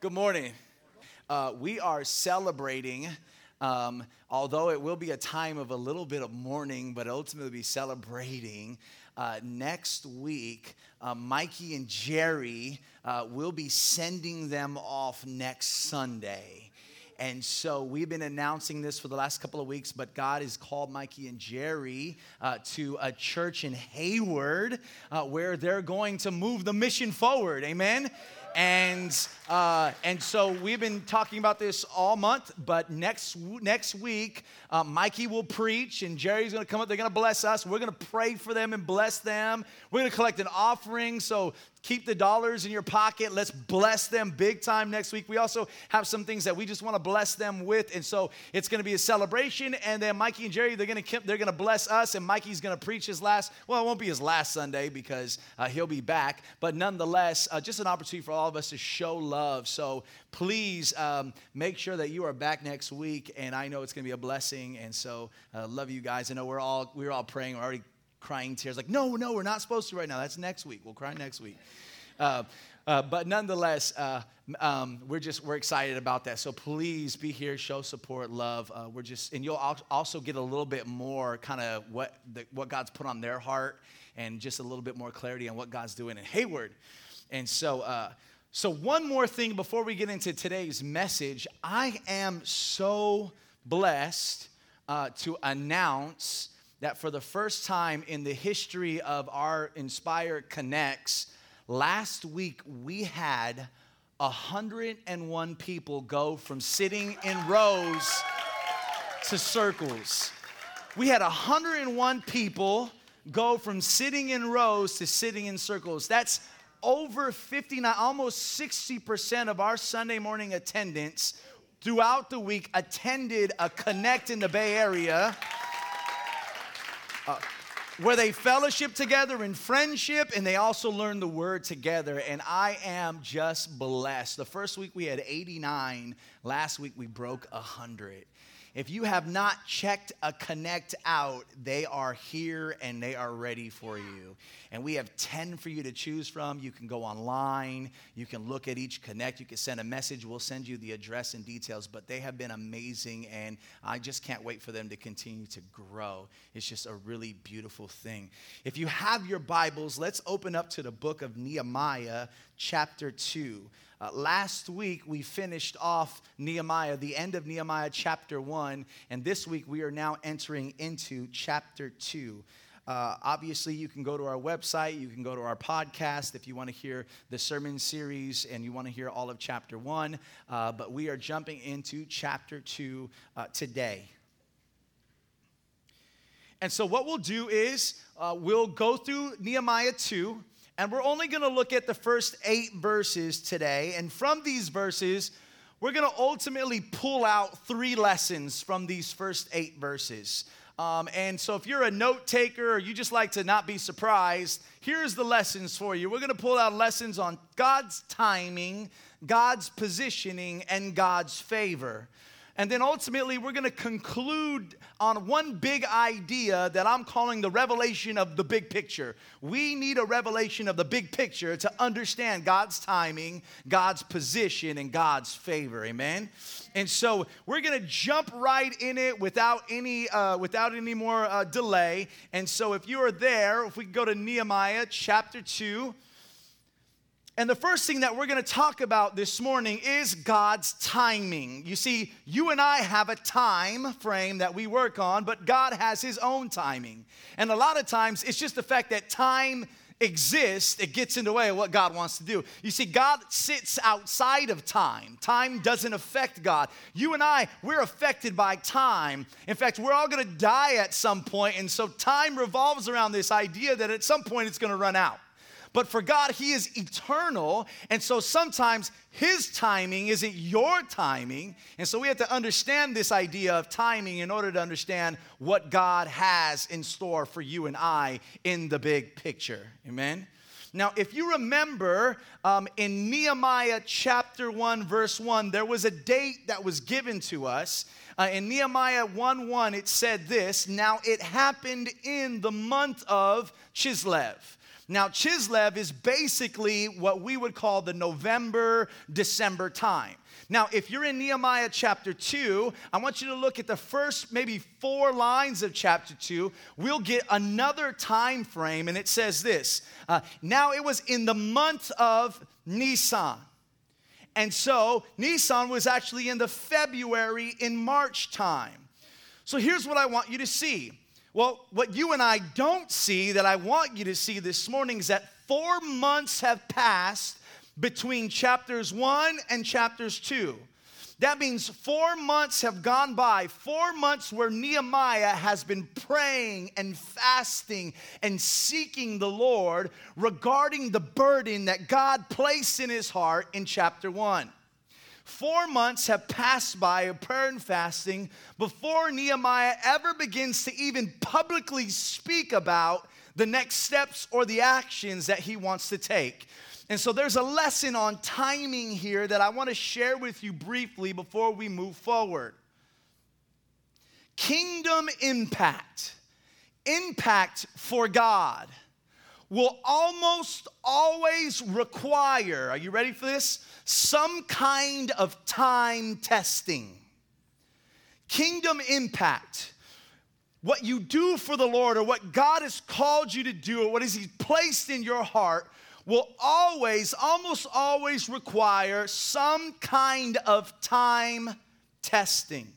Good morning. Uh, we are celebrating, um, although it will be a time of a little bit of mourning, but ultimately be celebrating. Uh, next week, uh, Mikey and Jerry uh, will be sending them off next Sunday. And so we've been announcing this for the last couple of weeks, but God has called Mikey and Jerry uh, to a church in Hayward uh, where they're going to move the mission forward. Amen and uh, and so we've been talking about this all month. But next next week, uh, Mikey will preach, and Jerry's going to come up. They're going to bless us. We're going to pray for them and bless them. We're going to collect an offering. So keep the dollars in your pocket. Let's bless them big time next week. We also have some things that we just want to bless them with, and so it's going to be a celebration. And then Mikey and Jerry, they're going to they're going to bless us, and Mikey's going to preach his last. Well, it won't be his last Sunday because uh, he'll be back, but nonetheless, uh, just an opportunity for all of us to show love. So please um, make sure that you are back next week, and I know it's going to be a blessing. And so, uh, love you guys. I know we're all we're all praying. We're already crying tears like, no, no, we're not supposed to right now. That's next week. We'll cry next week. Uh, uh, but nonetheless, uh, um, we're just we're excited about that. So please be here, show support, love. Uh, we're just, and you'll also get a little bit more kind of what the, what God's put on their heart, and just a little bit more clarity on what God's doing in Hayward. And so, uh, so one more thing before we get into today's message, I am so blessed uh, to announce that for the first time in the history of our Inspire Connects, last week we had 101 people go from sitting in rows to circles. We had 101 people go from sitting in rows to sitting in circles. That's over 59, almost 60% of our Sunday morning attendance throughout the week attended a Connect in the Bay Area uh, where they fellowship together in friendship and they also learn the word together. And I am just blessed. The first week we had 89, last week we broke 100. If you have not checked a connect out, they are here and they are ready for you. And we have 10 for you to choose from. You can go online, you can look at each connect, you can send a message. We'll send you the address and details, but they have been amazing and I just can't wait for them to continue to grow. It's just a really beautiful thing. If you have your Bibles, let's open up to the book of Nehemiah, chapter 2. Uh, last week we finished off Nehemiah, the end of Nehemiah chapter 1, and this week we are now entering into chapter 2. Uh, obviously, you can go to our website, you can go to our podcast if you want to hear the sermon series and you want to hear all of chapter 1. Uh, but we are jumping into chapter 2 uh, today. And so, what we'll do is uh, we'll go through Nehemiah 2. And we're only going to look at the first eight verses today. And from these verses, we're going to ultimately pull out three lessons from these first eight verses. Um, and so, if you're a note taker or you just like to not be surprised, here's the lessons for you. We're going to pull out lessons on God's timing, God's positioning, and God's favor. And then ultimately, we're going to conclude on one big idea that I'm calling the revelation of the big picture. We need a revelation of the big picture to understand God's timing, God's position, and God's favor. Amen. And so we're going to jump right in it without any uh, without any more uh, delay. And so if you are there, if we go to Nehemiah chapter two. And the first thing that we're going to talk about this morning is God's timing. You see, you and I have a time frame that we work on, but God has His own timing. And a lot of times it's just the fact that time exists, it gets in the way of what God wants to do. You see, God sits outside of time. Time doesn't affect God. You and I, we're affected by time. In fact, we're all going to die at some point, and so time revolves around this idea that at some point it's going to run out. But for God, He is eternal. And so sometimes His timing isn't your timing. And so we have to understand this idea of timing in order to understand what God has in store for you and I in the big picture. Amen? Now, if you remember um, in Nehemiah chapter 1, verse 1, there was a date that was given to us. Uh, in Nehemiah 1 1, it said this Now it happened in the month of Chislev. Now, Chislev is basically what we would call the November, December time. Now, if you're in Nehemiah chapter 2, I want you to look at the first maybe four lines of chapter 2. We'll get another time frame, and it says this uh, Now it was in the month of Nisan. And so Nisan was actually in the February in March time. So here's what I want you to see. Well, what you and I don't see that I want you to see this morning is that four months have passed between chapters 1 and chapters 2. That means four months have gone by, four months where Nehemiah has been praying and fasting and seeking the Lord regarding the burden that God placed in his heart in chapter 1. Four months have passed by of prayer and fasting before Nehemiah ever begins to even publicly speak about the next steps or the actions that he wants to take. And so there's a lesson on timing here that I want to share with you briefly before we move forward. Kingdom impact, impact for God, will almost always require, are you ready for this? Some kind of time testing. Kingdom impact what you do for the Lord or what God has called you to do or what He placed in your heart will always, almost always require some kind of time testing.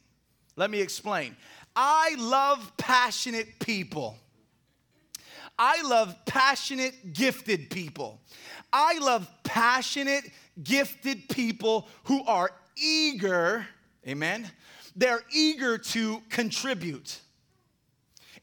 Let me explain. I love passionate people. I love passionate, gifted people. I love passionate, gifted people who are eager, amen? They're eager to contribute.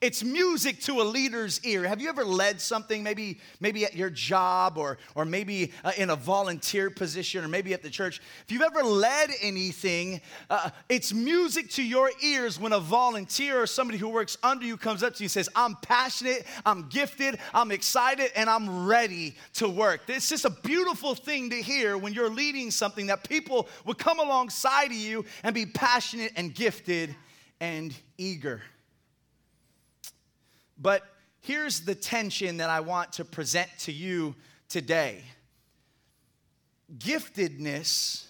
It's music to a leader's ear. Have you ever led something, maybe, maybe at your job or, or maybe uh, in a volunteer position or maybe at the church? If you've ever led anything, uh, it's music to your ears when a volunteer or somebody who works under you comes up to you and says, I'm passionate, I'm gifted, I'm excited, and I'm ready to work. It's just a beautiful thing to hear when you're leading something that people will come alongside of you and be passionate and gifted and eager. But here's the tension that I want to present to you today giftedness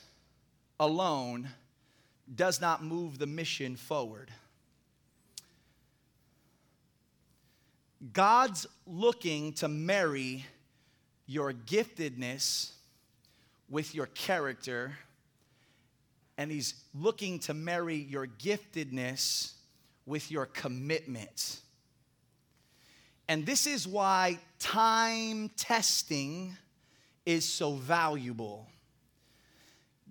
alone does not move the mission forward. God's looking to marry your giftedness with your character, and He's looking to marry your giftedness with your commitment. And this is why time testing is so valuable.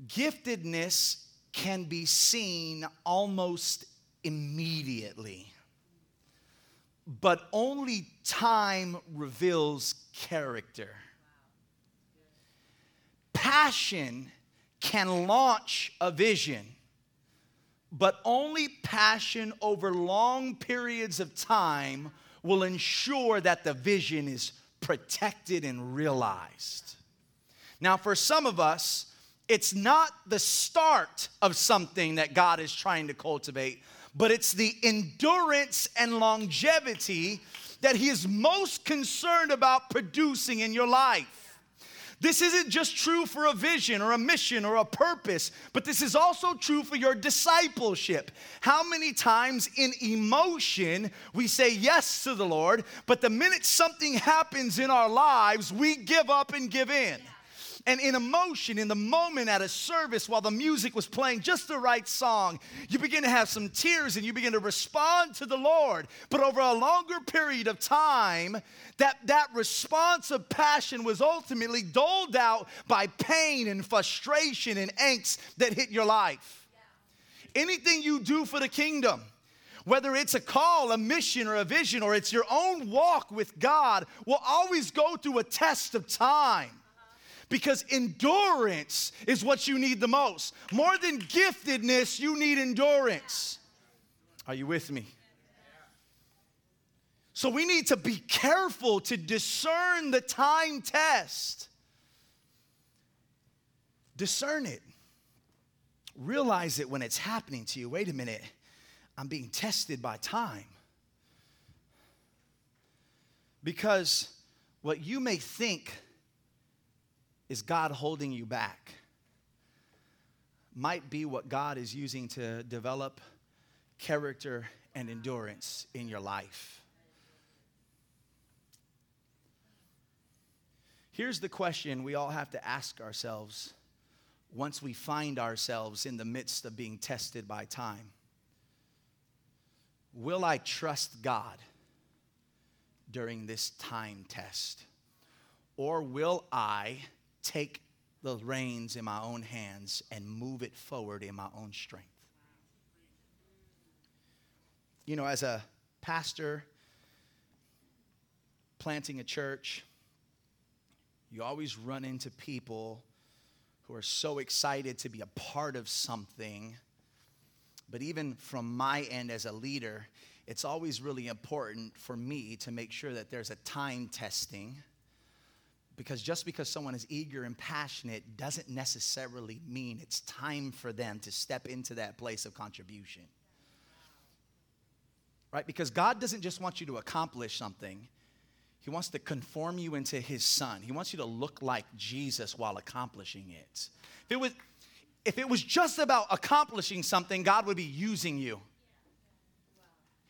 Giftedness can be seen almost immediately, but only time reveals character. Passion can launch a vision, but only passion over long periods of time will ensure that the vision is protected and realized. Now, for some of us, it's not the start of something that God is trying to cultivate, but it's the endurance and longevity that He is most concerned about producing in your life. This isn't just true for a vision or a mission or a purpose, but this is also true for your discipleship. How many times in emotion we say yes to the Lord, but the minute something happens in our lives, we give up and give in? And in emotion, in the moment at a service while the music was playing just the right song, you begin to have some tears and you begin to respond to the Lord. But over a longer period of time, that, that response of passion was ultimately doled out by pain and frustration and angst that hit your life. Anything you do for the kingdom, whether it's a call, a mission, or a vision, or it's your own walk with God, will always go through a test of time because endurance is what you need the most. More than giftedness, you need endurance. Are you with me? So we need to be careful to discern the time test. Discern it. Realize it when it's happening to you. Wait a minute, I'm being tested by time. Because what you may think is God holding you back might be what God is using to develop character and endurance in your life. Here's the question we all have to ask ourselves once we find ourselves in the midst of being tested by time Will I trust God during this time test? Or will I take the reins in my own hands and move it forward in my own strength? You know, as a pastor planting a church, you always run into people who are so excited to be a part of something. But even from my end as a leader, it's always really important for me to make sure that there's a time testing. Because just because someone is eager and passionate doesn't necessarily mean it's time for them to step into that place of contribution. Right? Because God doesn't just want you to accomplish something, he wants to conform you into his son. He wants you to look like Jesus while accomplishing it. If it was, if it was just about accomplishing something, God would be using you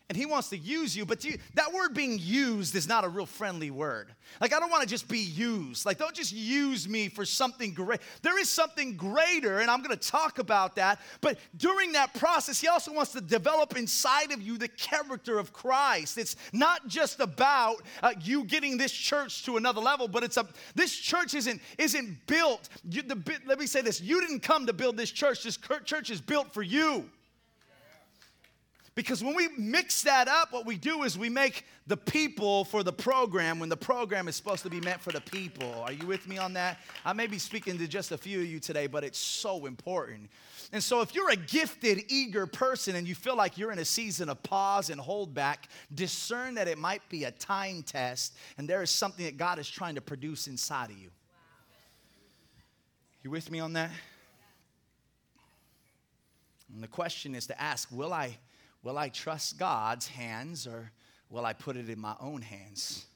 and he wants to use you but you, that word being used is not a real friendly word. Like i don't want to just be used. Like don't just use me for something great. There is something greater and i'm going to talk about that but during that process he also wants to develop inside of you the character of christ. It's not just about uh, you getting this church to another level but it's a this church isn't isn't built. You, the, let me say this you didn't come to build this church. This church is built for you because when we mix that up, what we do is we make the people for the program when the program is supposed to be meant for the people. Are you with me on that? I may be speaking to just a few of you today, but it's so important. And so, if you're a gifted, eager person and you feel like you're in a season of pause and hold back, discern that it might be a time test and there is something that God is trying to produce inside of you. You with me on that? And the question is to ask Will I Will I trust God's hands or will I put it in my own hands?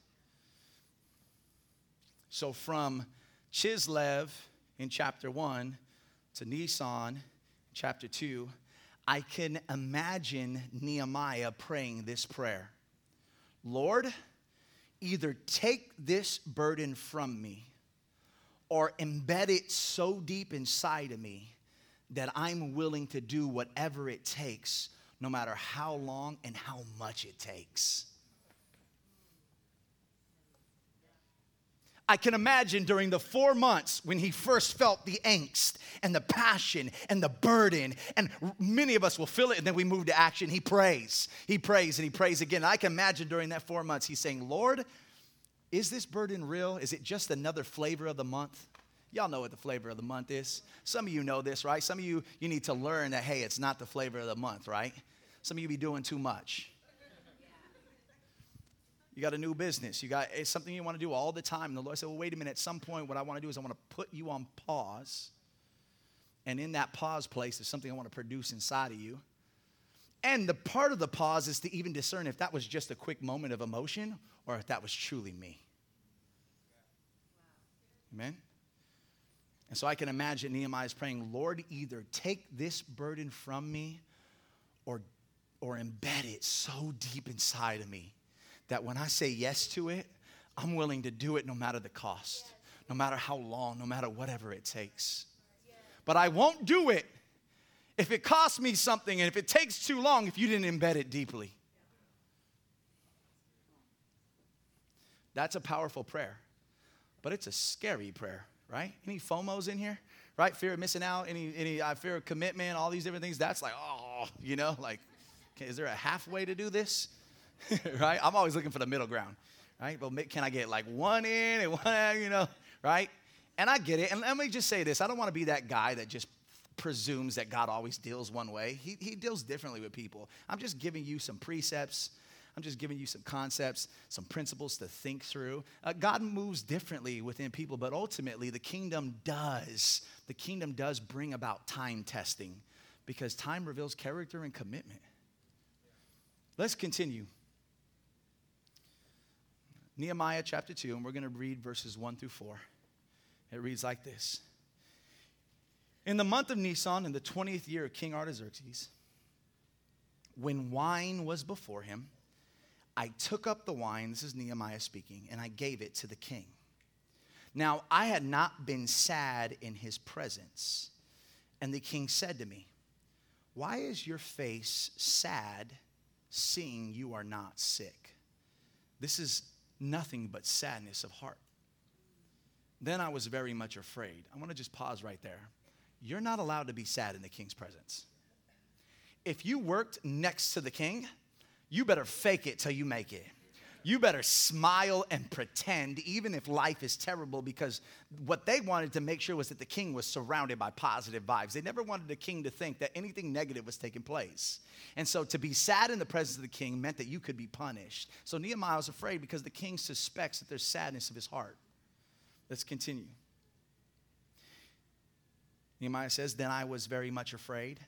So, from Chislev in chapter 1 to Nisan chapter 2, I can imagine Nehemiah praying this prayer Lord, either take this burden from me or embed it so deep inside of me that I'm willing to do whatever it takes no matter how long and how much it takes. I can imagine during the four months when he first felt the angst and the passion and the burden, and many of us will feel it, and then we move to action. He prays, he prays, and he prays again. I can imagine during that four months, he's saying, Lord, is this burden real? Is it just another flavor of the month? Y'all know what the flavor of the month is. Some of you know this, right? Some of you, you need to learn that, hey, it's not the flavor of the month, right? Some of you be doing too much. You got a new business. You got it's something you want to do all the time. And the Lord said, Well, wait a minute. At some point, what I want to do is I want to put you on pause. And in that pause place, is something I want to produce inside of you. And the part of the pause is to even discern if that was just a quick moment of emotion or if that was truly me. Amen? And so I can imagine Nehemiah is praying, Lord, either take this burden from me or, or embed it so deep inside of me that when I say yes to it, I'm willing to do it no matter the cost, no matter how long, no matter whatever it takes. But I won't do it if it costs me something and if it takes too long if you didn't embed it deeply. That's a powerful prayer, but it's a scary prayer right? Any FOMOs in here, right? Fear of missing out, any, any uh, fear of commitment, all these different things. That's like, oh, you know, like, is there a halfway to do this, right? I'm always looking for the middle ground, right? But can I get like one in and one, out, you know, right? And I get it. And let me just say this I don't want to be that guy that just presumes that God always deals one way. He, he deals differently with people. I'm just giving you some precepts I'm just giving you some concepts, some principles to think through. Uh, God moves differently within people, but ultimately the kingdom does. The kingdom does bring about time testing because time reveals character and commitment. Let's continue. Nehemiah chapter 2, and we're going to read verses 1 through 4. It reads like this In the month of Nisan, in the 20th year of King Artaxerxes, when wine was before him, I took up the wine, this is Nehemiah speaking, and I gave it to the king. Now, I had not been sad in his presence. And the king said to me, Why is your face sad, seeing you are not sick? This is nothing but sadness of heart. Then I was very much afraid. I want to just pause right there. You're not allowed to be sad in the king's presence. If you worked next to the king, you better fake it till you make it you better smile and pretend, even if life is terrible, because what they wanted to make sure was that the king was surrounded by positive vibes. They never wanted the king to think that anything negative was taking place. And so to be sad in the presence of the king meant that you could be punished. So Nehemiah was afraid because the king suspects that there's sadness of his heart. Let's continue. Nehemiah says, Then I was very much afraid.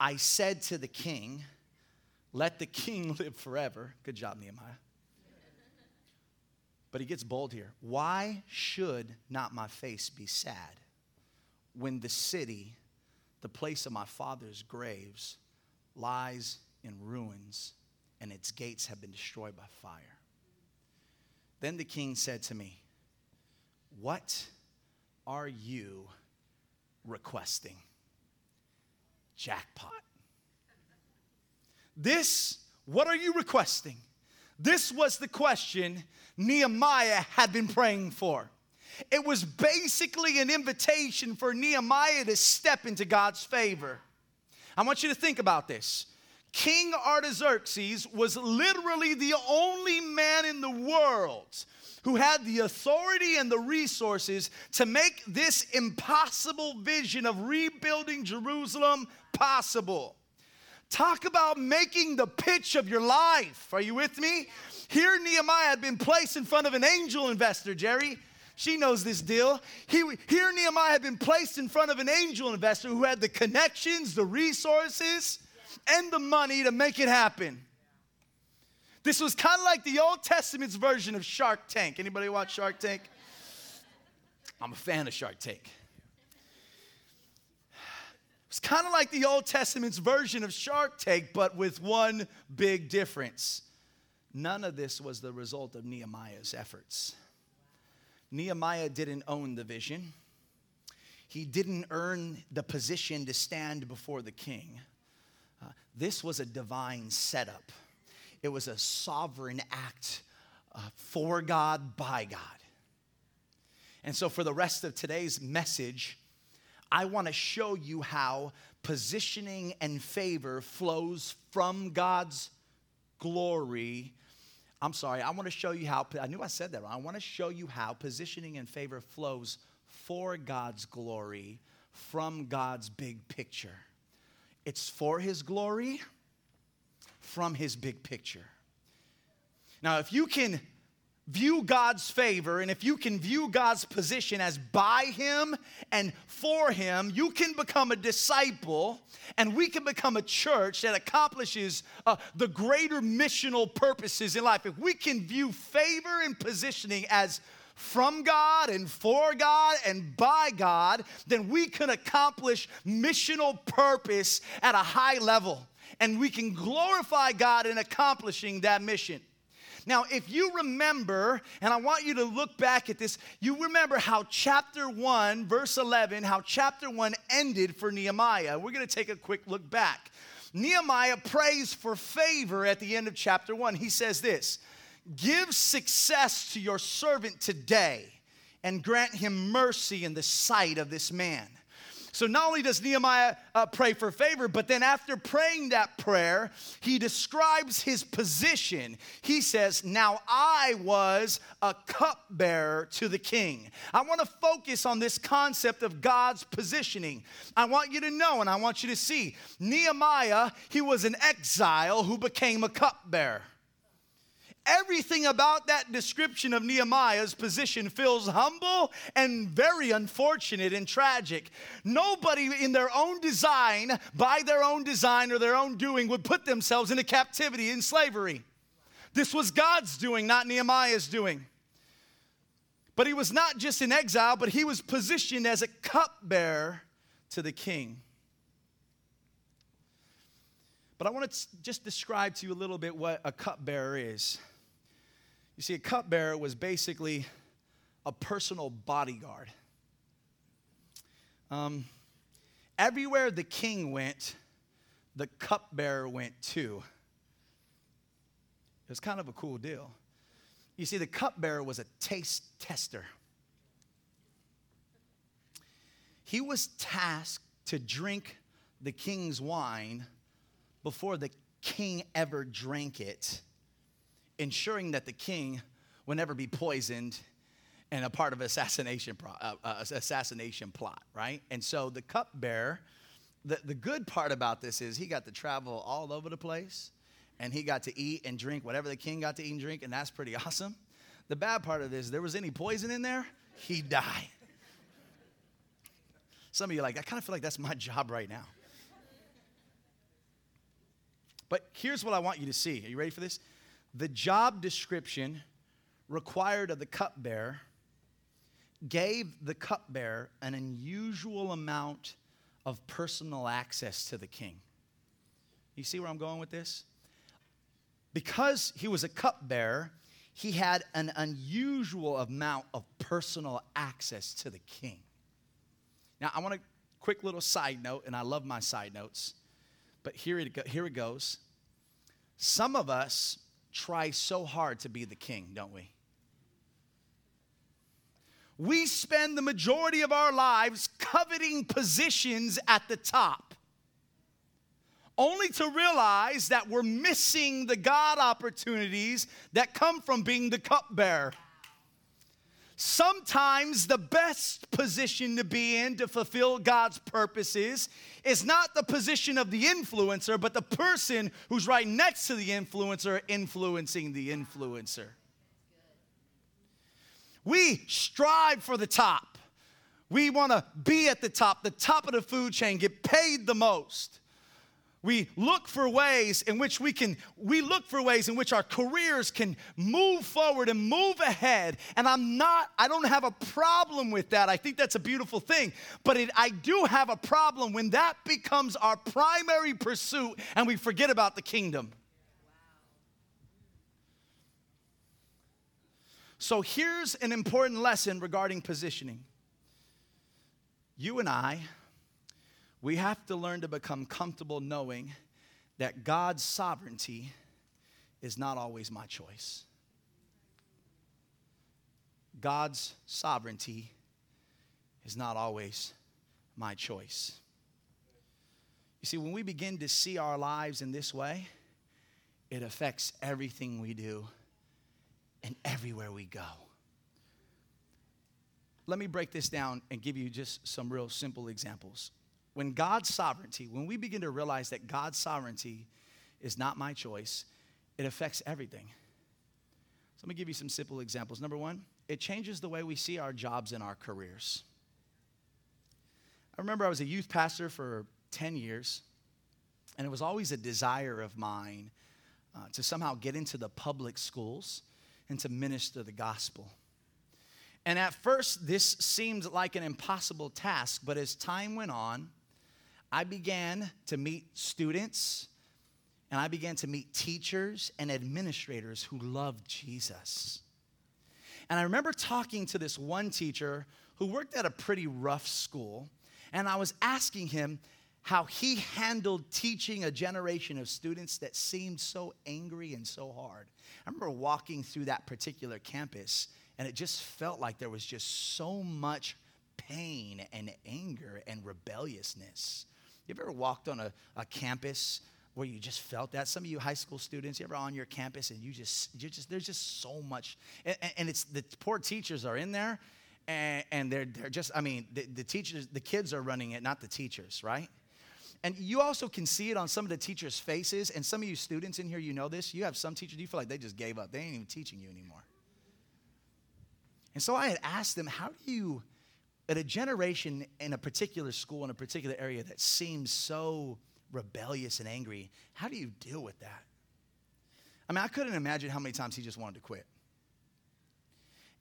I said to the king, Let the king live forever. Good job, Nehemiah. But he gets bold here. Why should not my face be sad when the city, the place of my father's graves, lies in ruins and its gates have been destroyed by fire? Then the king said to me, What are you requesting? Jackpot. This, what are you requesting? This was the question Nehemiah had been praying for. It was basically an invitation for Nehemiah to step into God's favor. I want you to think about this. King Artaxerxes was literally the only man in the world who had the authority and the resources to make this impossible vision of rebuilding Jerusalem possible. Talk about making the pitch of your life. Are you with me? Here, Nehemiah had been placed in front of an angel investor, Jerry. She knows this deal. He, here, Nehemiah had been placed in front of an angel investor who had the connections, the resources, and the money to make it happen. This was kind of like the Old Testament's version of Shark Tank. Anybody watch Shark Tank? I'm a fan of Shark Tank. It's kind of like the Old Testament's version of Shark Tank, but with one big difference. None of this was the result of Nehemiah's efforts. Nehemiah didn't own the vision. He didn't earn the position to stand before the king. Uh, this was a divine setup. It was a sovereign act uh, for God, by God. And so, for the rest of today's message, I want to show you how positioning and favor flows from God's glory. I'm sorry, I want to show you how, I knew I said that wrong. I want to show you how positioning and favor flows for God's glory from God's big picture. It's for His glory from His big picture. Now, if you can view God's favor and if you can view God's position as by Him and for Him, you can become a disciple and we can become a church that accomplishes uh, the greater missional purposes in life. If we can view favor and positioning as from God and for God and by God, then we can accomplish missional purpose at a high level and we can glorify God in accomplishing that mission. Now, if you remember, and I want you to look back at this, you remember how chapter 1, verse 11, how chapter 1 ended for Nehemiah. We're going to take a quick look back. Nehemiah prays for favor at the end of chapter 1. He says this Give success to your servant today and grant him mercy in the sight of this man. So not only does Nehemiah uh, pray for favor, but then after praying that prayer, he describes his position. He says, Now I was a cupbearer to the king. I want to focus on this concept of God's positioning. I want you to know and I want you to see Nehemiah, he was an exile who became a cupbearer everything about that description of Nehemiah's position feels humble and very unfortunate and tragic. Nobody in their own design, by their own design or their own doing, would put themselves into captivity in slavery. This was God's doing, not Nehemiah's doing. But he was not just in exile, but he was positioned as a cupbearer to the king. But I want to just describe to you a little bit what a cupbearer is. You see, a cupbearer was basically a personal bodyguard. Um, everywhere the king went, the cupbearer went too. It was kind of a cool deal. You see, the cupbearer was a taste tester. He was tasked to drink the king's wine before the king ever drank it, ensuring that the king would never be poisoned and a part of assassination uh, uh, assassination plot, right? And so the cupbearer, the, the good part about this is he got to travel all over the place and he got to eat and drink whatever the king got to eat and drink, and that's pretty awesome. The bad part of this, there was any poison in there, he died. Some of you like, I kind of feel like that's my job right now. But here's what I want you to see. Are you ready for this? The job description required of the cupbearer gave the cupbearer an unusual amount of personal access to the king. You see where I'm going with this? Because he was a cupbearer, he had an unusual amount of personal access to the king. Now, I want a quick little side note, and I love my side notes, but here it, go, here it goes. Some of us try so hard to be the king, don't we? we spend the majority of our lives coveting positions at the top, only to realize that we're missing the God opportunities that come from being the cupbearer. Sometimes the best position to be in to fulfill God's purposes is not the position of the influencer, but the person who's right next to the influencer influencing the influencer. We strive for the top. We want to be at the top, the top of the food chain, get paid the most. We look for ways in which we can, we look for ways in which our careers can move forward and move ahead. And I'm not, I don't have a problem with that. I think that's a beautiful thing. But it, I do have a problem when that becomes our primary pursuit and we forget about the kingdom. So here's an important lesson regarding positioning. You and I, we have to learn to become comfortable knowing that God's sovereignty is not always my choice. God's sovereignty is not always my choice. You see, when we begin to see our lives in this way, it affects everything we do and everywhere we go. Let me break this down and give you just some real simple examples. When God's sovereignty, when we begin to realize that God's sovereignty is not my choice, it affects everything. So let me give you some simple examples. Number one, it changes the way we see our jobs and our careers. I remember I was a youth pastor for 10 years, and it was always a desire of mine uh, to somehow get into the public schools and to minister the gospel. And at first, this seemed like an impossible task, but as time went on, I began to meet students and I began to meet teachers and administrators who loved Jesus. And I remember talking to this one teacher who worked at a pretty rough school, and I was asking him how he handled teaching a generation of students that seemed so angry and so hard. I remember walking through that particular campus, and it just felt like there was just so much pain and anger and rebelliousness. You ever walked on a, a campus where you just felt that? Some of you high school students, you ever on your campus and you just, you just there's just so much, and, and it's the poor teachers are in there, and, and they're, they're just, I mean, the, the teachers, the kids are running it, not the teachers, right? And you also can see it on some of the teachers' faces. And some of you students in here, you know this. You have some teachers, you feel like they just gave up. They ain't even teaching you anymore. And so I had asked them, how do you, at a generation in a particular school, in a particular area that seems so rebellious and angry, how do you deal with that? I mean, I couldn't imagine how many times he just wanted to quit.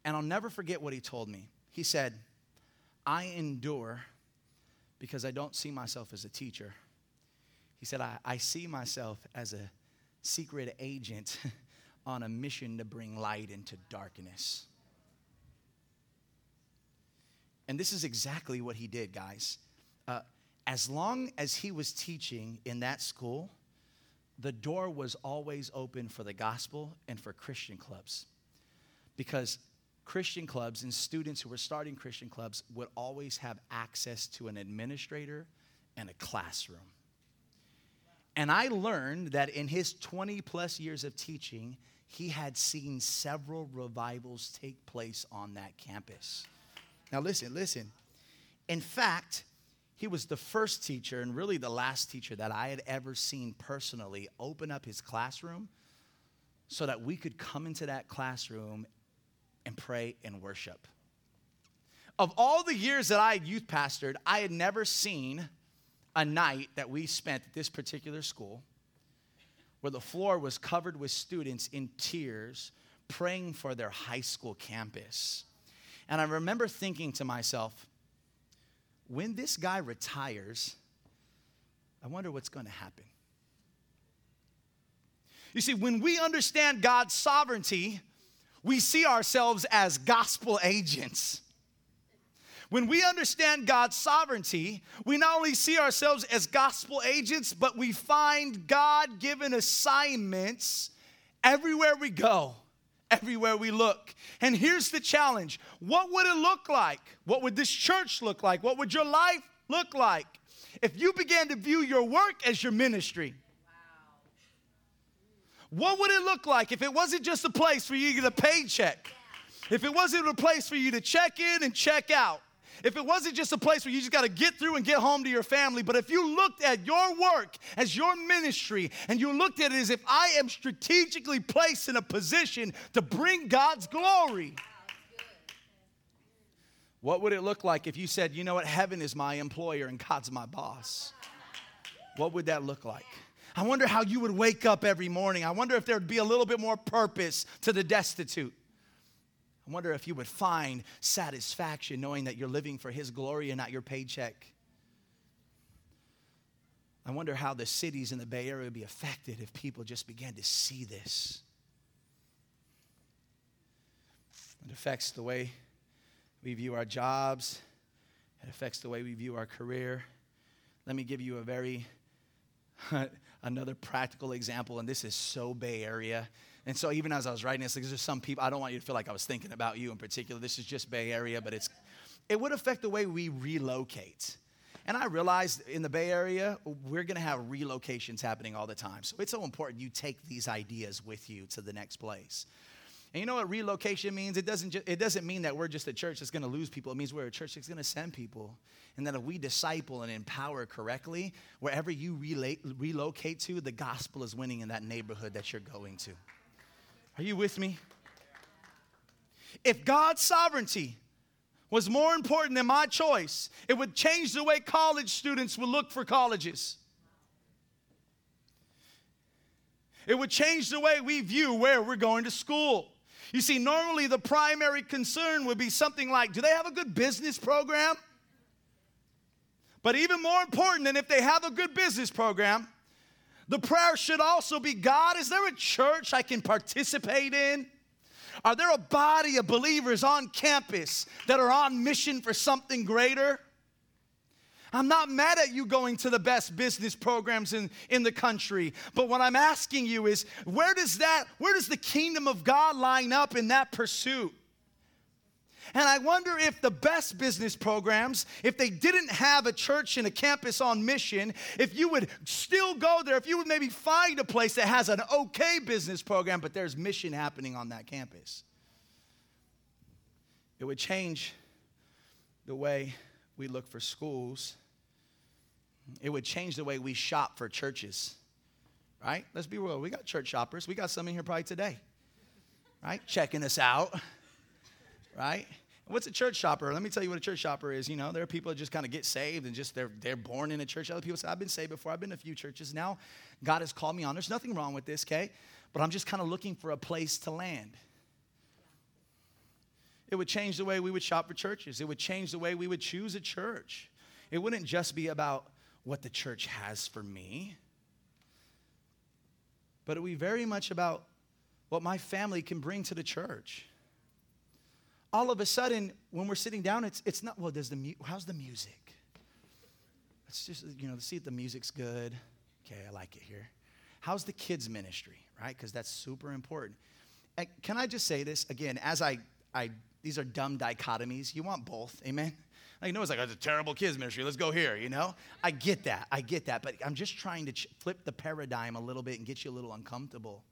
And I'll never forget what he told me. He said, I endure because I don't see myself as a teacher. He said, I, I see myself as a secret agent on a mission to bring light into darkness. And this is exactly what he did, guys. Uh, as long as he was teaching in that school, the door was always open for the gospel and for Christian clubs. Because Christian clubs and students who were starting Christian clubs would always have access to an administrator and a classroom. And I learned that in his 20 plus years of teaching, he had seen several revivals take place on that campus. Now, listen, listen. In fact, he was the first teacher and really the last teacher that I had ever seen personally open up his classroom so that we could come into that classroom and pray and worship. Of all the years that I had youth pastored, I had never seen a night that we spent at this particular school where the floor was covered with students in tears praying for their high school campus. And I remember thinking to myself, when this guy retires, I wonder what's going to happen. You see, when we understand God's sovereignty, we see ourselves as gospel agents. When we understand God's sovereignty, we not only see ourselves as gospel agents, but we find God given assignments everywhere we go, everywhere we look. And here's the challenge what would it look like? What would this church look like? What would your life look like if you began to view your work as your ministry? What would it look like if it wasn't just a place for you to get a paycheck? If it wasn't a place for you to check in and check out? If it wasn't just a place where you just got to get through and get home to your family, but if you looked at your work as your ministry and you looked at it as if I am strategically placed in a position to bring God's glory. What would it look like if you said, you know what, heaven is my employer and God's my boss? What would that look like? I wonder how you would wake up every morning. I wonder if there would be a little bit more purpose to the destitute. I wonder if you would find satisfaction knowing that you're living for His glory and not your paycheck. I wonder how the cities in the Bay Area would be affected if people just began to see this. It affects the way we view our jobs, it affects the way we view our career. Let me give you a very another practical example, and this is so Bay Area. And so even as I was writing this, because there's some people, I don't want you to feel like I was thinking about you in particular. This is just Bay Area, but it's it would affect the way we relocate. And I realized in the Bay Area, we're gonna have relocations happening all the time. So it's so important you take these ideas with you to the next place. And you know what relocation means? It doesn't, ju- it doesn't mean that we're just a church that's going to lose people. It means we're a church that's going to send people. And that if we disciple and empower correctly, wherever you relate, relocate to, the gospel is winning in that neighborhood that you're going to. Are you with me? If God's sovereignty was more important than my choice, it would change the way college students would look for colleges. It would change the way we view where we're going to school. You see, normally the primary concern would be something like do they have a good business program? But even more important than if they have a good business program, the prayer should also be God, is there a church I can participate in? Are there a body of believers on campus that are on mission for something greater? I'm not mad at you going to the best business programs in, in the country, but what I'm asking you is where does that, where does the kingdom of God line up in that pursuit? And I wonder if the best business programs, if they didn't have a church and a campus on mission, if you would still go there, if you would maybe find a place that has an okay business program, but there's mission happening on that campus. It would change the way we look for schools. It would change the way we shop for churches, right? Let's be real. We got church shoppers. We got some in here probably today, right? Checking us out right? What's a church shopper? Let me tell you what a church shopper is. You know, there are people that just kind of get saved and just they're they're born in a church. Other people say, I've been saved before, I've been to a few churches now. God has called me on. There's nothing wrong with this, okay? but I'm just kind of looking for a place to land. It would change the way we would shop for churches. It would change the way we would choose a church. It wouldn't just be about what the church has for me, but it would be very much about what my family can bring to the church. All of a sudden, when we're sitting down, it's, it's not, well, does the mu- how's the music? Let's just, you know, see if the music's good. Okay, I like it here. How's the kids' ministry, right? Because that's super important. And can I just say this again, as I, I, these are dumb dichotomies. You want both, amen? I know it's like, it's a terrible kids ministry. Let's go here, you know? I get that. I get that. But I'm just trying to ch- flip the paradigm a little bit and get you a little uncomfortable.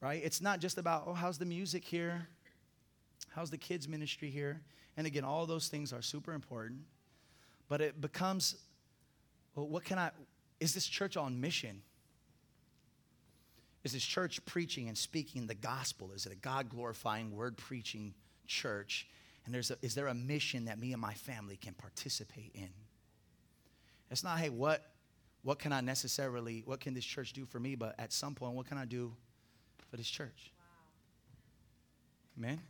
Right? It's not just about, oh, how's the music here? How's the kids ministry here? And again, all those things are super important. But it becomes, well, what can I, is this church on mission? Is this church preaching and speaking the gospel? Is it a God glorifying, word preaching church? And there's a, is there a mission that me and my family can participate in? It's not, hey, what, what can I necessarily, what can this church do for me? But at some point, what can I do for this church? Wow. Amen?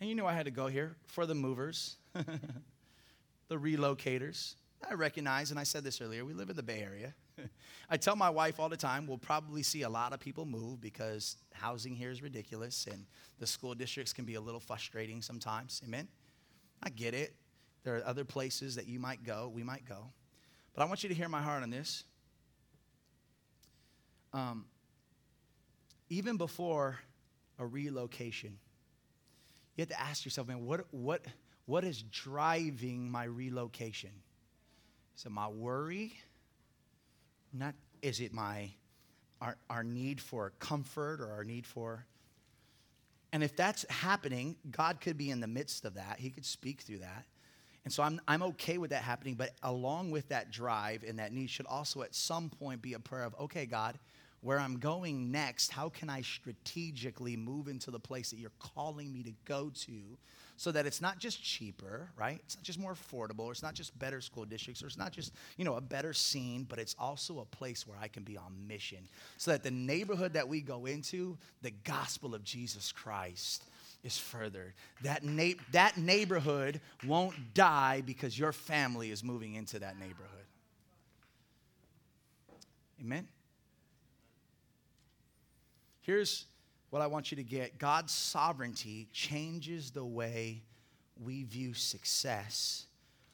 And you know I had to go here for the movers, the relocators. I recognize, and I said this earlier, we live in the Bay Area. I tell my wife all the time, we'll probably see a lot of people move because housing here is ridiculous and the school districts can be a little frustrating sometimes. Amen? I get it. There are other places that you might go, we might go. But I want you to hear my heart on this. Um, even before a relocation, you have to ask yourself, man, what, what, what is driving my relocation? Is it my worry? Not is it my our, our need for comfort or our need for and if that's happening, God could be in the midst of that. He could speak through that. And so I'm, I'm okay with that happening, but along with that drive and that need should also at some point be a prayer of, okay, God, where I'm going next, how can I strategically move into the place that you're calling me to go to so that it's not just cheaper, right? It's not just more affordable, or it's not just better school districts, or it's not just, you know, a better scene, but it's also a place where I can be on mission. So that the neighborhood that we go into, the gospel of Jesus Christ is furthered. That, na- that neighborhood won't die because your family is moving into that neighborhood. Amen? Here's what I want you to get God's sovereignty changes the way we view success,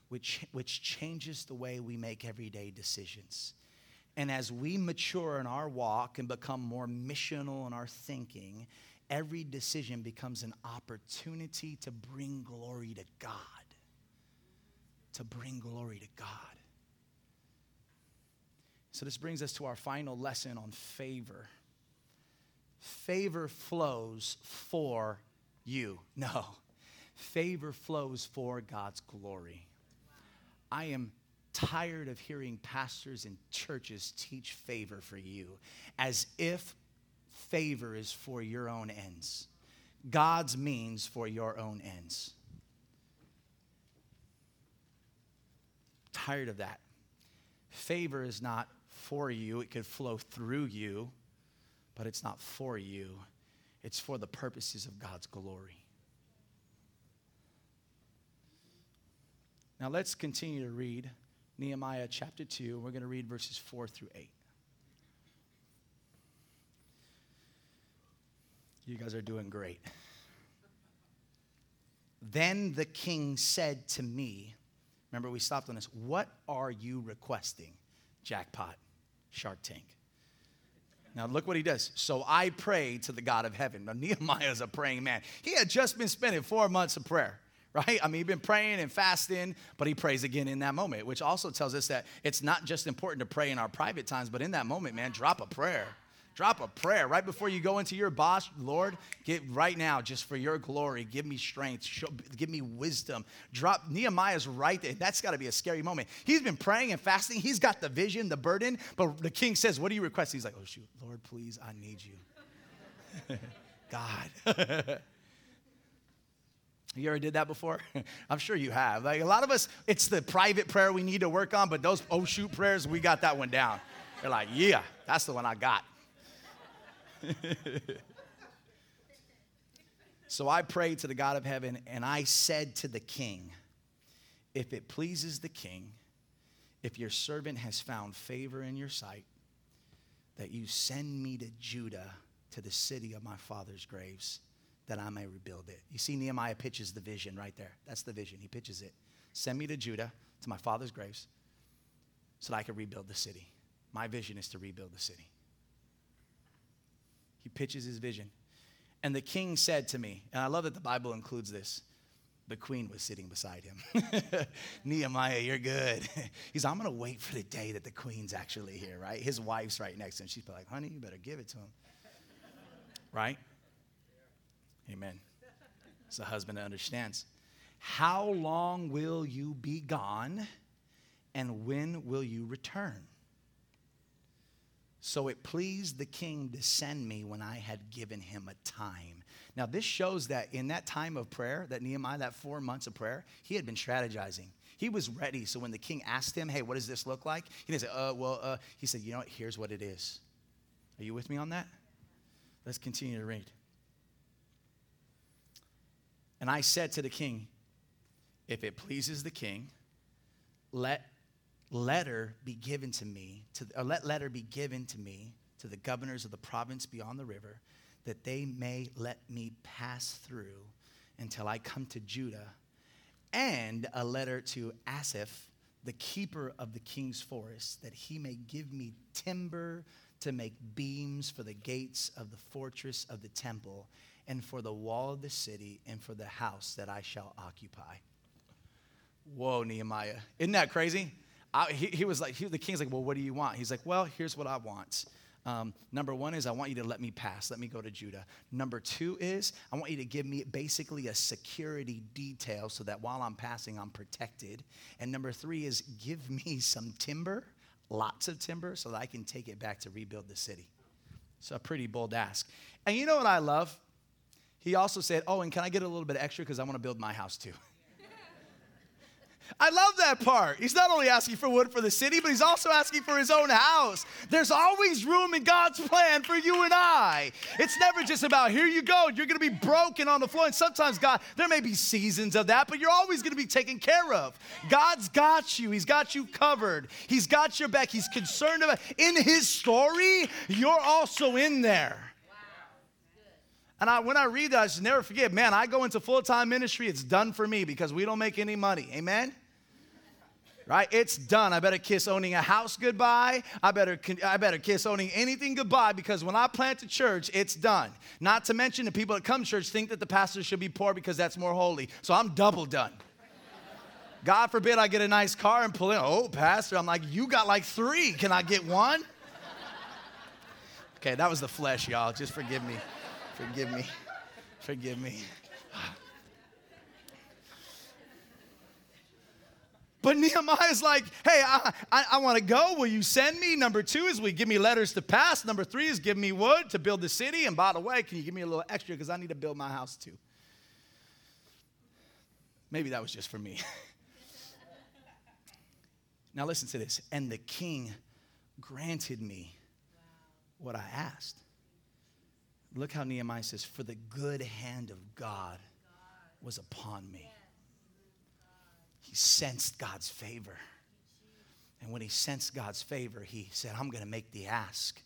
which, which changes the way we make everyday decisions. And as we mature in our walk and become more missional in our thinking, every decision becomes an opportunity to bring glory to God. To bring glory to God. So, this brings us to our final lesson on favor favor flows for you. No, favor flows for God's glory. I am tired of hearing pastors and churches teach favor for you as if favor is for your own ends. God's means for your own ends. Tired of that. Favor is not for you, it could flow through you but it's not for you, it's for the purposes of God's glory. Now let's continue to read Nehemiah chapter 2. We're going to read verses 4 through 8. You guys are doing great. Then the king said to me, Remember, we stopped on this. What are you requesting? Jackpot, Shark Tank. Now, look what he does. So I prayed to the God of heaven. Now, Nehemiah is a praying man. He had just been spending four months of prayer, right? I mean, he'd been praying and fasting, but he prays again in that moment, which also tells us that it's not just important to pray in our private times, but in that moment, man, drop a prayer. Drop a prayer right before you go into your boss. Lord, get right now, just for your glory, give me strength, show, give me wisdom. Drop Nehemiah's right there. That's got to be a scary moment. He's been praying and fasting. He's got the vision, the burden, but the king says, What do you request? He's like, Oh, shoot, Lord, please, I need you. God. You ever did that before? I'm sure you have. Like a lot of us, it's the private prayer we need to work on, but those oh shoot prayers, we got that one down. They're like, yeah, that's the one I got. So I prayed to the God of heaven and I said to the king, if it pleases the king, if your servant has found favor in your sight, that you send me to Judah, to the city of my father's graves, that I may rebuild it. You see, Nehemiah pitches the vision right there. That's the vision. He pitches it. Send me to Judah, to my father's graves, so that I can rebuild the city. My vision is to rebuild the city. He pitches his vision. And the king said to me, and I love that the Bible includes this. The queen was sitting beside him. Nehemiah, you're good. He's, I'm going to wait for the day that the queen's actually here, right? His wife's right next to him. She's like, honey, you better give it to him. Right? Amen. It's a husband that understands. How long will you be gone, and when will you return? So it pleased the king to send me when I had given him a time. Now, this shows that in that time of prayer, that Nehemiah, that four months of prayer, he had been strategizing. He was ready. So when the king asked him, Hey, what does this look like? He didn't say, Uh, well, uh, he said, You know what? Here's what it is. Are you with me on that? Let's continue to read. And I said to the king, If it pleases the king, let letter be given to me, to, or let letter be given to me to the governors of the province beyond the river, that they may let me pass through until I come to Judah, and a letter to Asaph, the keeper of the king's forest, that he may give me timber to make beams for the gates of the fortress of the temple, and for the wall of the city, and for the house that I shall occupy. Whoa, Nehemiah. Isn't that crazy? I, he, he, was like, he, the king's like, well, what do you want? He's like, well, here's what I want. Um, number one is I want you to let me pass, let me go to Judah. Number two is I want you to give me basically a security detail so that while I'm passing, I'm protected. And number three is give me some timber, lots of timber, so that I can take it back to rebuild the city. It's a pretty bold ask. And you know what I love? He also said, Oh, and can I get a little bit extra because I want to build my house too? I love that part. He's not only asking for wood for the city, but he's also asking for his own house. There's always room in God's plan for you and I. It's never just about, here you go, you're going to be broken on the floor. And sometimes, God, there may be seasons of that, but you're always going to be taken care of. God's got you, He's got you covered, He's got your back, He's concerned about. In His story, you're also in there. And I, when I read that, I just never forget, man, I go into full time ministry, it's done for me because we don't make any money. Amen? Right? It's done. I better kiss owning a house goodbye. I better, I better kiss owning anything goodbye because when I plant a church, it's done. Not to mention the people that come to church think that the pastor should be poor because that's more holy. So I'm double done. God forbid I get a nice car and pull in. Oh, pastor, I'm like, you got like three. Can I get one? Okay, that was the flesh, y'all. Just forgive me. Forgive me. Forgive me. But Nehemiah's like, hey, I, I, I want to go. Will you send me? Number two is, will give me letters to pass? Number three is, give me wood to build the city. And by the way, can you give me a little extra because I need to build my house too? Maybe that was just for me. now listen to this. And the king granted me what I asked. Look how Nehemiah says, For the good hand of God was upon me. He sensed God's favor. And when he sensed God's favor, he said, I'm going to make the ask.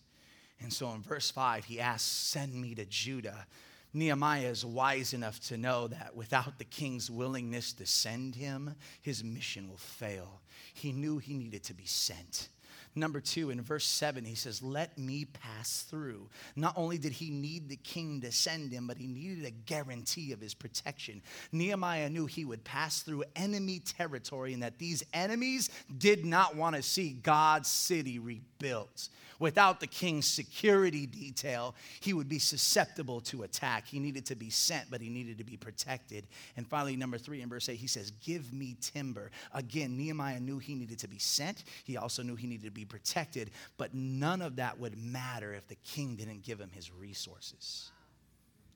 And so in verse 5, he asks, Send me to Judah. Nehemiah is wise enough to know that without the king's willingness to send him, his mission will fail. He knew he needed to be sent. Number two, in verse seven, he says, Let me pass through. Not only did he need the king to send him, but he needed a guarantee of his protection. Nehemiah knew he would pass through enemy territory and that these enemies did not want to see God's city rebuilt. Without the king's security detail, he would be susceptible to attack. He needed to be sent, but he needed to be protected. And finally, number three in verse 8, he says, Give me timber. Again, Nehemiah knew he needed to be sent. He also knew he needed to be protected, but none of that would matter if the king didn't give him his resources.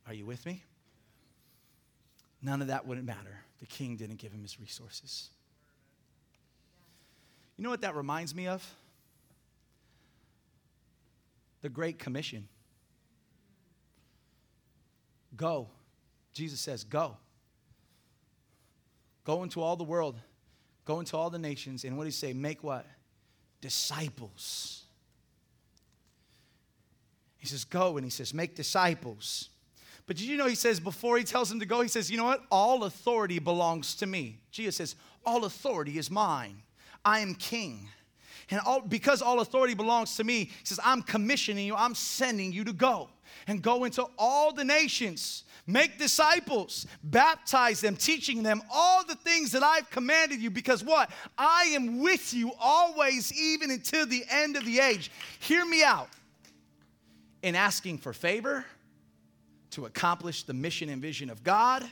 Are you with me? None of that wouldn't matter. The king didn't give him his resources. You know what that reminds me of? The Great Commission. Go. Jesus says, Go. Go into all the world. Go into all the nations. And what did he say? Make what? Disciples. He says, Go. And he says, Make disciples. But did you know he says, before he tells them to go, he says, You know what? All authority belongs to me. Jesus says, All authority is mine. I am king. And all, because all authority belongs to me, he says, I'm commissioning you, I'm sending you to go and go into all the nations Make disciples, baptize them, teaching them all the things that I've commanded you, because what? I am with you always, even until the end of the age. Hear me out. In asking for favor to accomplish the mission and vision of God,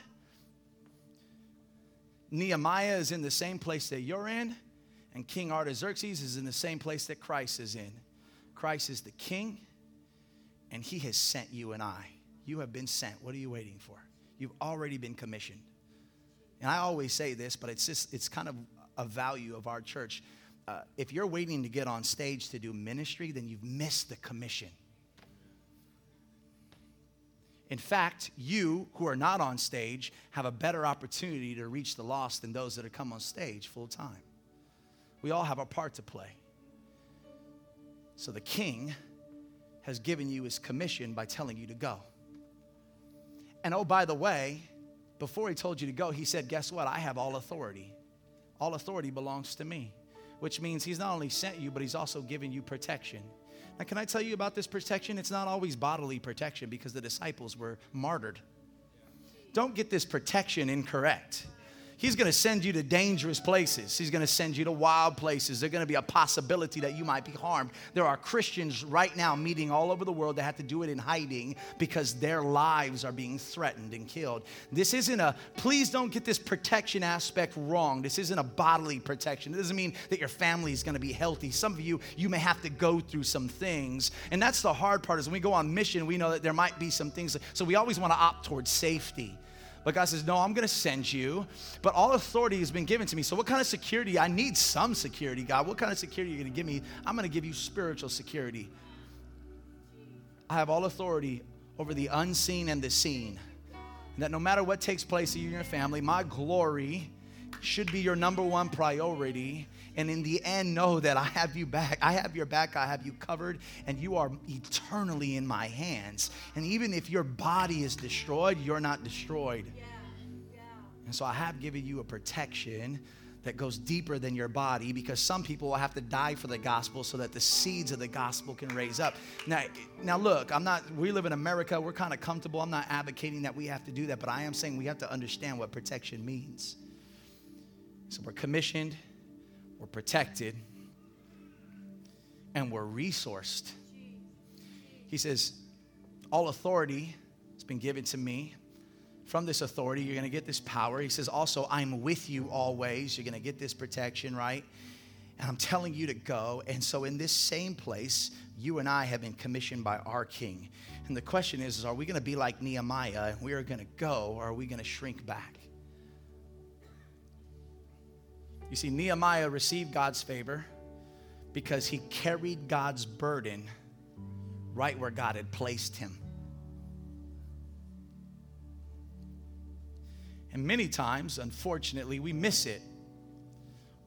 Nehemiah is in the same place that you're in, and King Artaxerxes is in the same place that Christ is in. Christ is the king, and he has sent you and I. You have been sent. What are you waiting for? You've already been commissioned. And I always say this, but it's just, it's kind of a value of our church. Uh, if you're waiting to get on stage to do ministry, then you've missed the commission. In fact, you who are not on stage have a better opportunity to reach the lost than those that have come on stage full time. We all have our part to play. So the king has given you his commission by telling you to go. And oh, by the way, before he told you to go, he said, Guess what? I have all authority. All authority belongs to me, which means he's not only sent you, but he's also given you protection. Now, can I tell you about this protection? It's not always bodily protection because the disciples were martyred. Don't get this protection incorrect. He's going to send you to dangerous places. He's going to send you to wild places. There's going to be a possibility that you might be harmed. There are Christians right now meeting all over the world that have to do it in hiding because their lives are being threatened and killed. This isn't a, please don't get this protection aspect wrong. This isn't a bodily protection. It doesn't mean that your family is going to be healthy. Some of you, you may have to go through some things. And that's the hard part is when we go on mission, we know that there might be some things. So we always want to opt towards safety. But God says, No, I'm going to send you. But all authority has been given to me. So, what kind of security? I need some security, God. What kind of security are you going to give me? I'm going to give you spiritual security. I have all authority over the unseen and the seen. And that no matter what takes place in you and your family, my glory should be your number one priority. And in the end, know that I have you back. I have your back. I have you covered. And you are eternally in my hands. And even if your body is destroyed, you're not destroyed. Yeah. Yeah. And so I have given you a protection that goes deeper than your body because some people will have to die for the gospel so that the seeds of the gospel can raise up. Now, now look, I'm not, we live in America, we're kind of comfortable. I'm not advocating that we have to do that, but I am saying we have to understand what protection means. So we're commissioned, we're protected, and we're resourced. He says, All authority has been given to me. From this authority, you're going to get this power. He says, Also, I'm with you always. You're going to get this protection, right? And I'm telling you to go. And so, in this same place, you and I have been commissioned by our King. And the question is, is are we going to be like Nehemiah we are going to go, or are we going to shrink back? You see, Nehemiah received God's favor because he carried God's burden right where God had placed him. And many times, unfortunately, we miss it.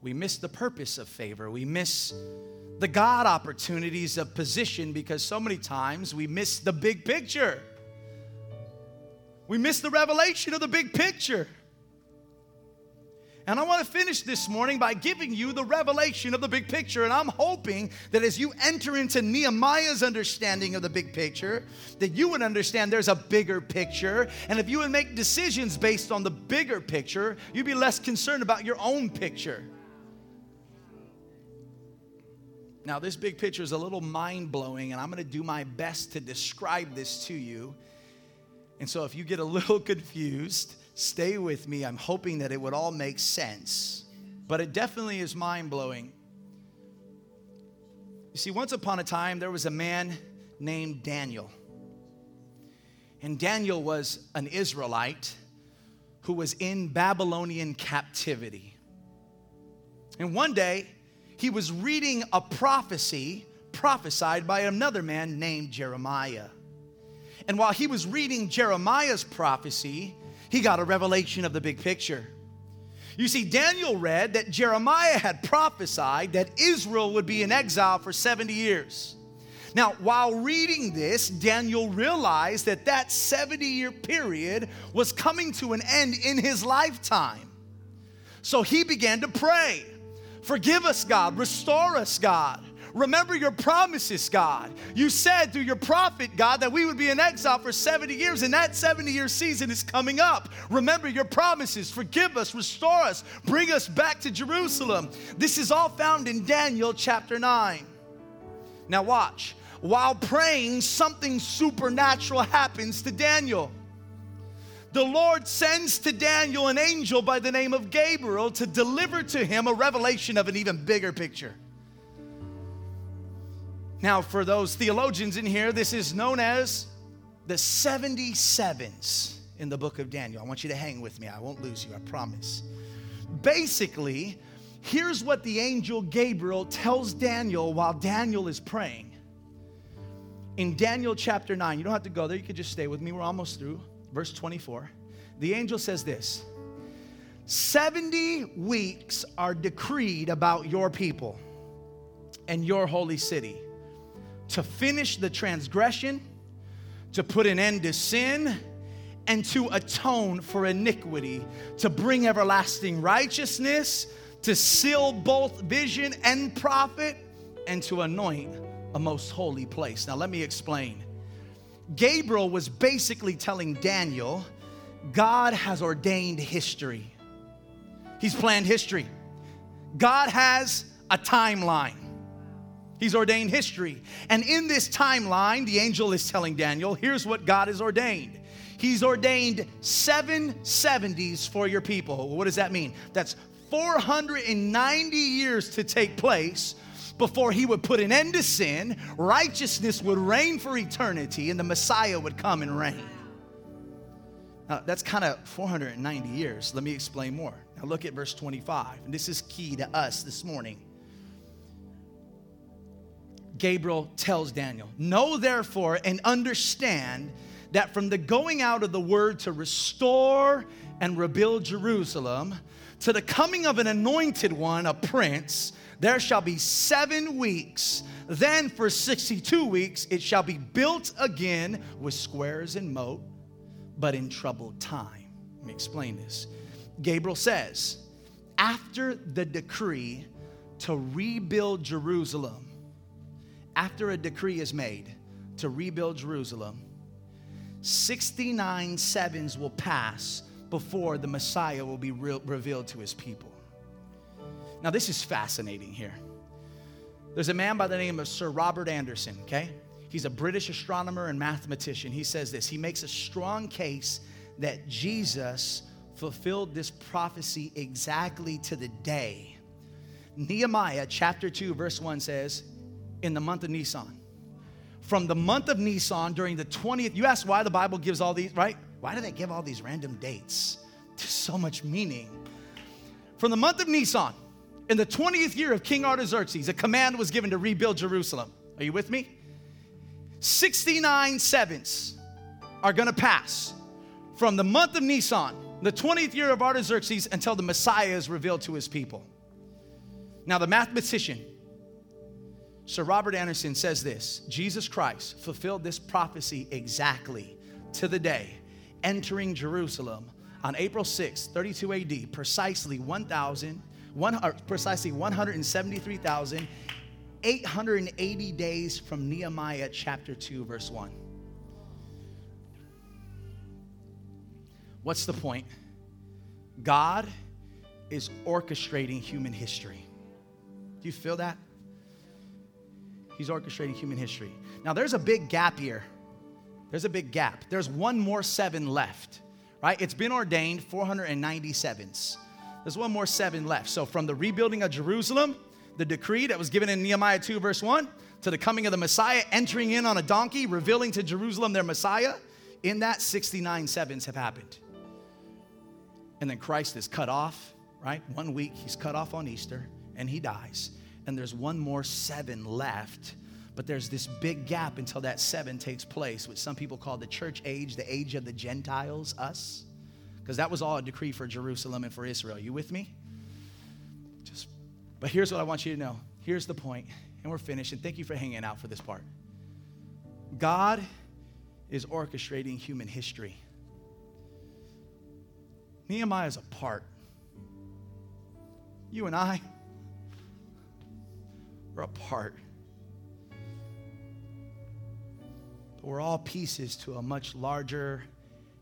We miss the purpose of favor. We miss the God opportunities of position because so many times we miss the big picture. We miss the revelation of the big picture. And I want to finish this morning by giving you the revelation of the big picture. And I'm hoping that as you enter into Nehemiah's understanding of the big picture, that you would understand there's a bigger picture. And if you would make decisions based on the bigger picture, you'd be less concerned about your own picture. Now, this big picture is a little mind blowing, and I'm going to do my best to describe this to you. And so, if you get a little confused, Stay with me. I'm hoping that it would all make sense. But it definitely is mind blowing. You see, once upon a time, there was a man named Daniel. And Daniel was an Israelite who was in Babylonian captivity. And one day, he was reading a prophecy prophesied by another man named Jeremiah. And while he was reading Jeremiah's prophecy, he got a revelation of the big picture. You see, Daniel read that Jeremiah had prophesied that Israel would be in exile for 70 years. Now, while reading this, Daniel realized that that 70 year period was coming to an end in his lifetime. So he began to pray Forgive us, God. Restore us, God. Remember your promises, God. You said through your prophet, God, that we would be in exile for 70 years, and that 70 year season is coming up. Remember your promises. Forgive us, restore us, bring us back to Jerusalem. This is all found in Daniel chapter 9. Now, watch. While praying, something supernatural happens to Daniel the Lord sends to Daniel an angel by the name of Gabriel to deliver to him a revelation of an even bigger picture. Now, for those theologians in here, this is known as the 77s in the book of Daniel. I want you to hang with me. I won't lose you, I promise. Basically, here's what the angel Gabriel tells Daniel while Daniel is praying. In Daniel chapter 9, you don't have to go there, you can just stay with me. We're almost through. Verse 24. The angel says this 70 weeks are decreed about your people and your holy city to finish the transgression, to put an end to sin, and to atone for iniquity, to bring everlasting righteousness, to seal both vision and prophet, and to anoint a most holy place. Now, let me explain. Gabriel was basically telling Daniel, God has ordained history. He's planned history. God has a timeline. He's ordained history. And in this timeline, the angel is telling Daniel, here's what God has ordained. He's ordained seven 70s for your people. What does that mean? That's 490 years to take place before he would put an end to sin, righteousness would reign for eternity, and the Messiah would come and reign. Now, that's kind of 490 years. Let me explain more. Now, look at verse 25. And this is key to us this morning. Gabriel tells Daniel, Know therefore and understand that from the going out of the word to restore and rebuild Jerusalem to the coming of an anointed one, a prince, there shall be seven weeks. Then for 62 weeks it shall be built again with squares and moat, but in troubled time. Let me explain this. Gabriel says, after the decree to rebuild Jerusalem, after a decree is made to rebuild Jerusalem, 69 sevens will pass before the Messiah will be re- revealed to his people. Now, this is fascinating here. There's a man by the name of Sir Robert Anderson, okay? He's a British astronomer and mathematician. He says this he makes a strong case that Jesus fulfilled this prophecy exactly to the day. Nehemiah chapter 2, verse 1 says, in the month of Nisan. From the month of Nisan during the 20th, you ask why the Bible gives all these, right? Why do they give all these random dates? There's so much meaning. From the month of Nisan, in the 20th year of King Artaxerxes, a command was given to rebuild Jerusalem. Are you with me? 69 sevens are gonna pass from the month of Nisan, the 20th year of Artaxerxes, until the Messiah is revealed to his people. Now, the mathematician Sir Robert Anderson says this Jesus Christ fulfilled this prophecy exactly to the day, entering Jerusalem on April 6, 32 AD, precisely 1,000, one, precisely 173,880 days from Nehemiah chapter 2, verse 1. What's the point? God is orchestrating human history. Do you feel that? He's orchestrating human history. Now, there's a big gap here. There's a big gap. There's one more seven left, right? It's been ordained 497s. There's one more seven left. So, from the rebuilding of Jerusalem, the decree that was given in Nehemiah 2, verse 1, to the coming of the Messiah, entering in on a donkey, revealing to Jerusalem their Messiah, in that 69 sevens have happened. And then Christ is cut off, right? One week, he's cut off on Easter, and he dies and there's one more seven left But there's this big gap until that seven takes place, which some people call the church age, the age of the Gentiles, us. Because that was all a decree for Jerusalem and for Israel. You with me? Just, but here's what I want you to know. Here's the point, and we're finished. And thank you for hanging out for this part. God is orchestrating human history. Nehemiah is a part. You and I, we're a part. But we're all pieces to a much larger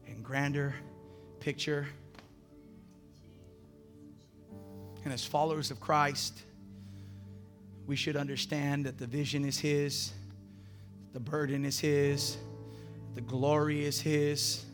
and grander picture. And as followers of Christ, we should understand that the vision is His, the burden is His, the glory is His,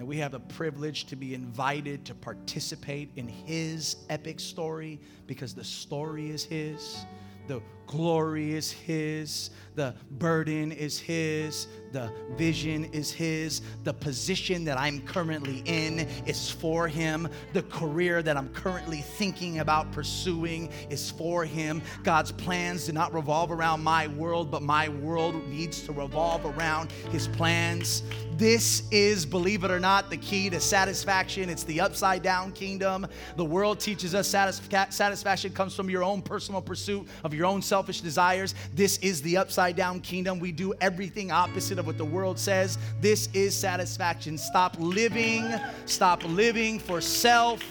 that we have a privilege to be invited to participate in His epic story because the story is His, the glory is His, the burden is His, the vision is His, the position that I'm currently in is for Him, the career that I'm currently thinking about pursuing is for Him. God's plans do not revolve around my world, but my world needs to revolve around His plans. This is, believe it or not, the key to satisfaction. It's the upside down kingdom. The world teaches us satisfaction comes from your own personal pursuit of your own selfish desires. This is the upside down kingdom. We do everything opposite of what the world says. This is satisfaction. Stop living, stop living for self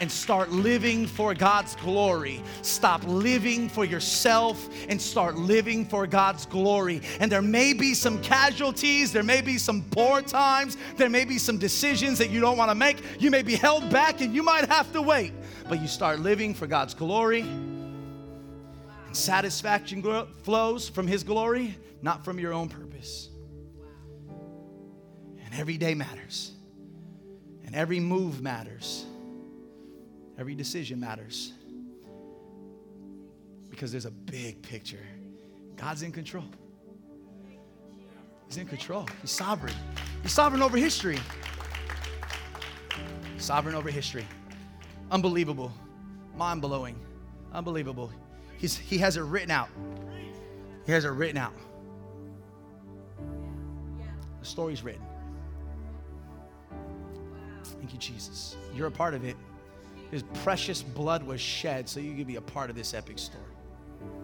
and start living for God's glory. Stop living for yourself and start living for God's glory. And there may be some casualties, there may be some poor times, there may be some decisions that you don't want to make. You may be held back and you might have to wait, but you start living for God's glory. Satisfaction flows from His glory, not from your own purpose. And every day matters, and every move matters. Every decision matters because there's a big picture. God's in control. He's in control. He's sovereign. He's sovereign over history. Sovereign over history. Unbelievable. Mind blowing. Unbelievable. He's, he has it written out. He has it written out. The story's written. Thank you, Jesus. You're a part of it. His precious blood was shed so you could be a part of this epic story.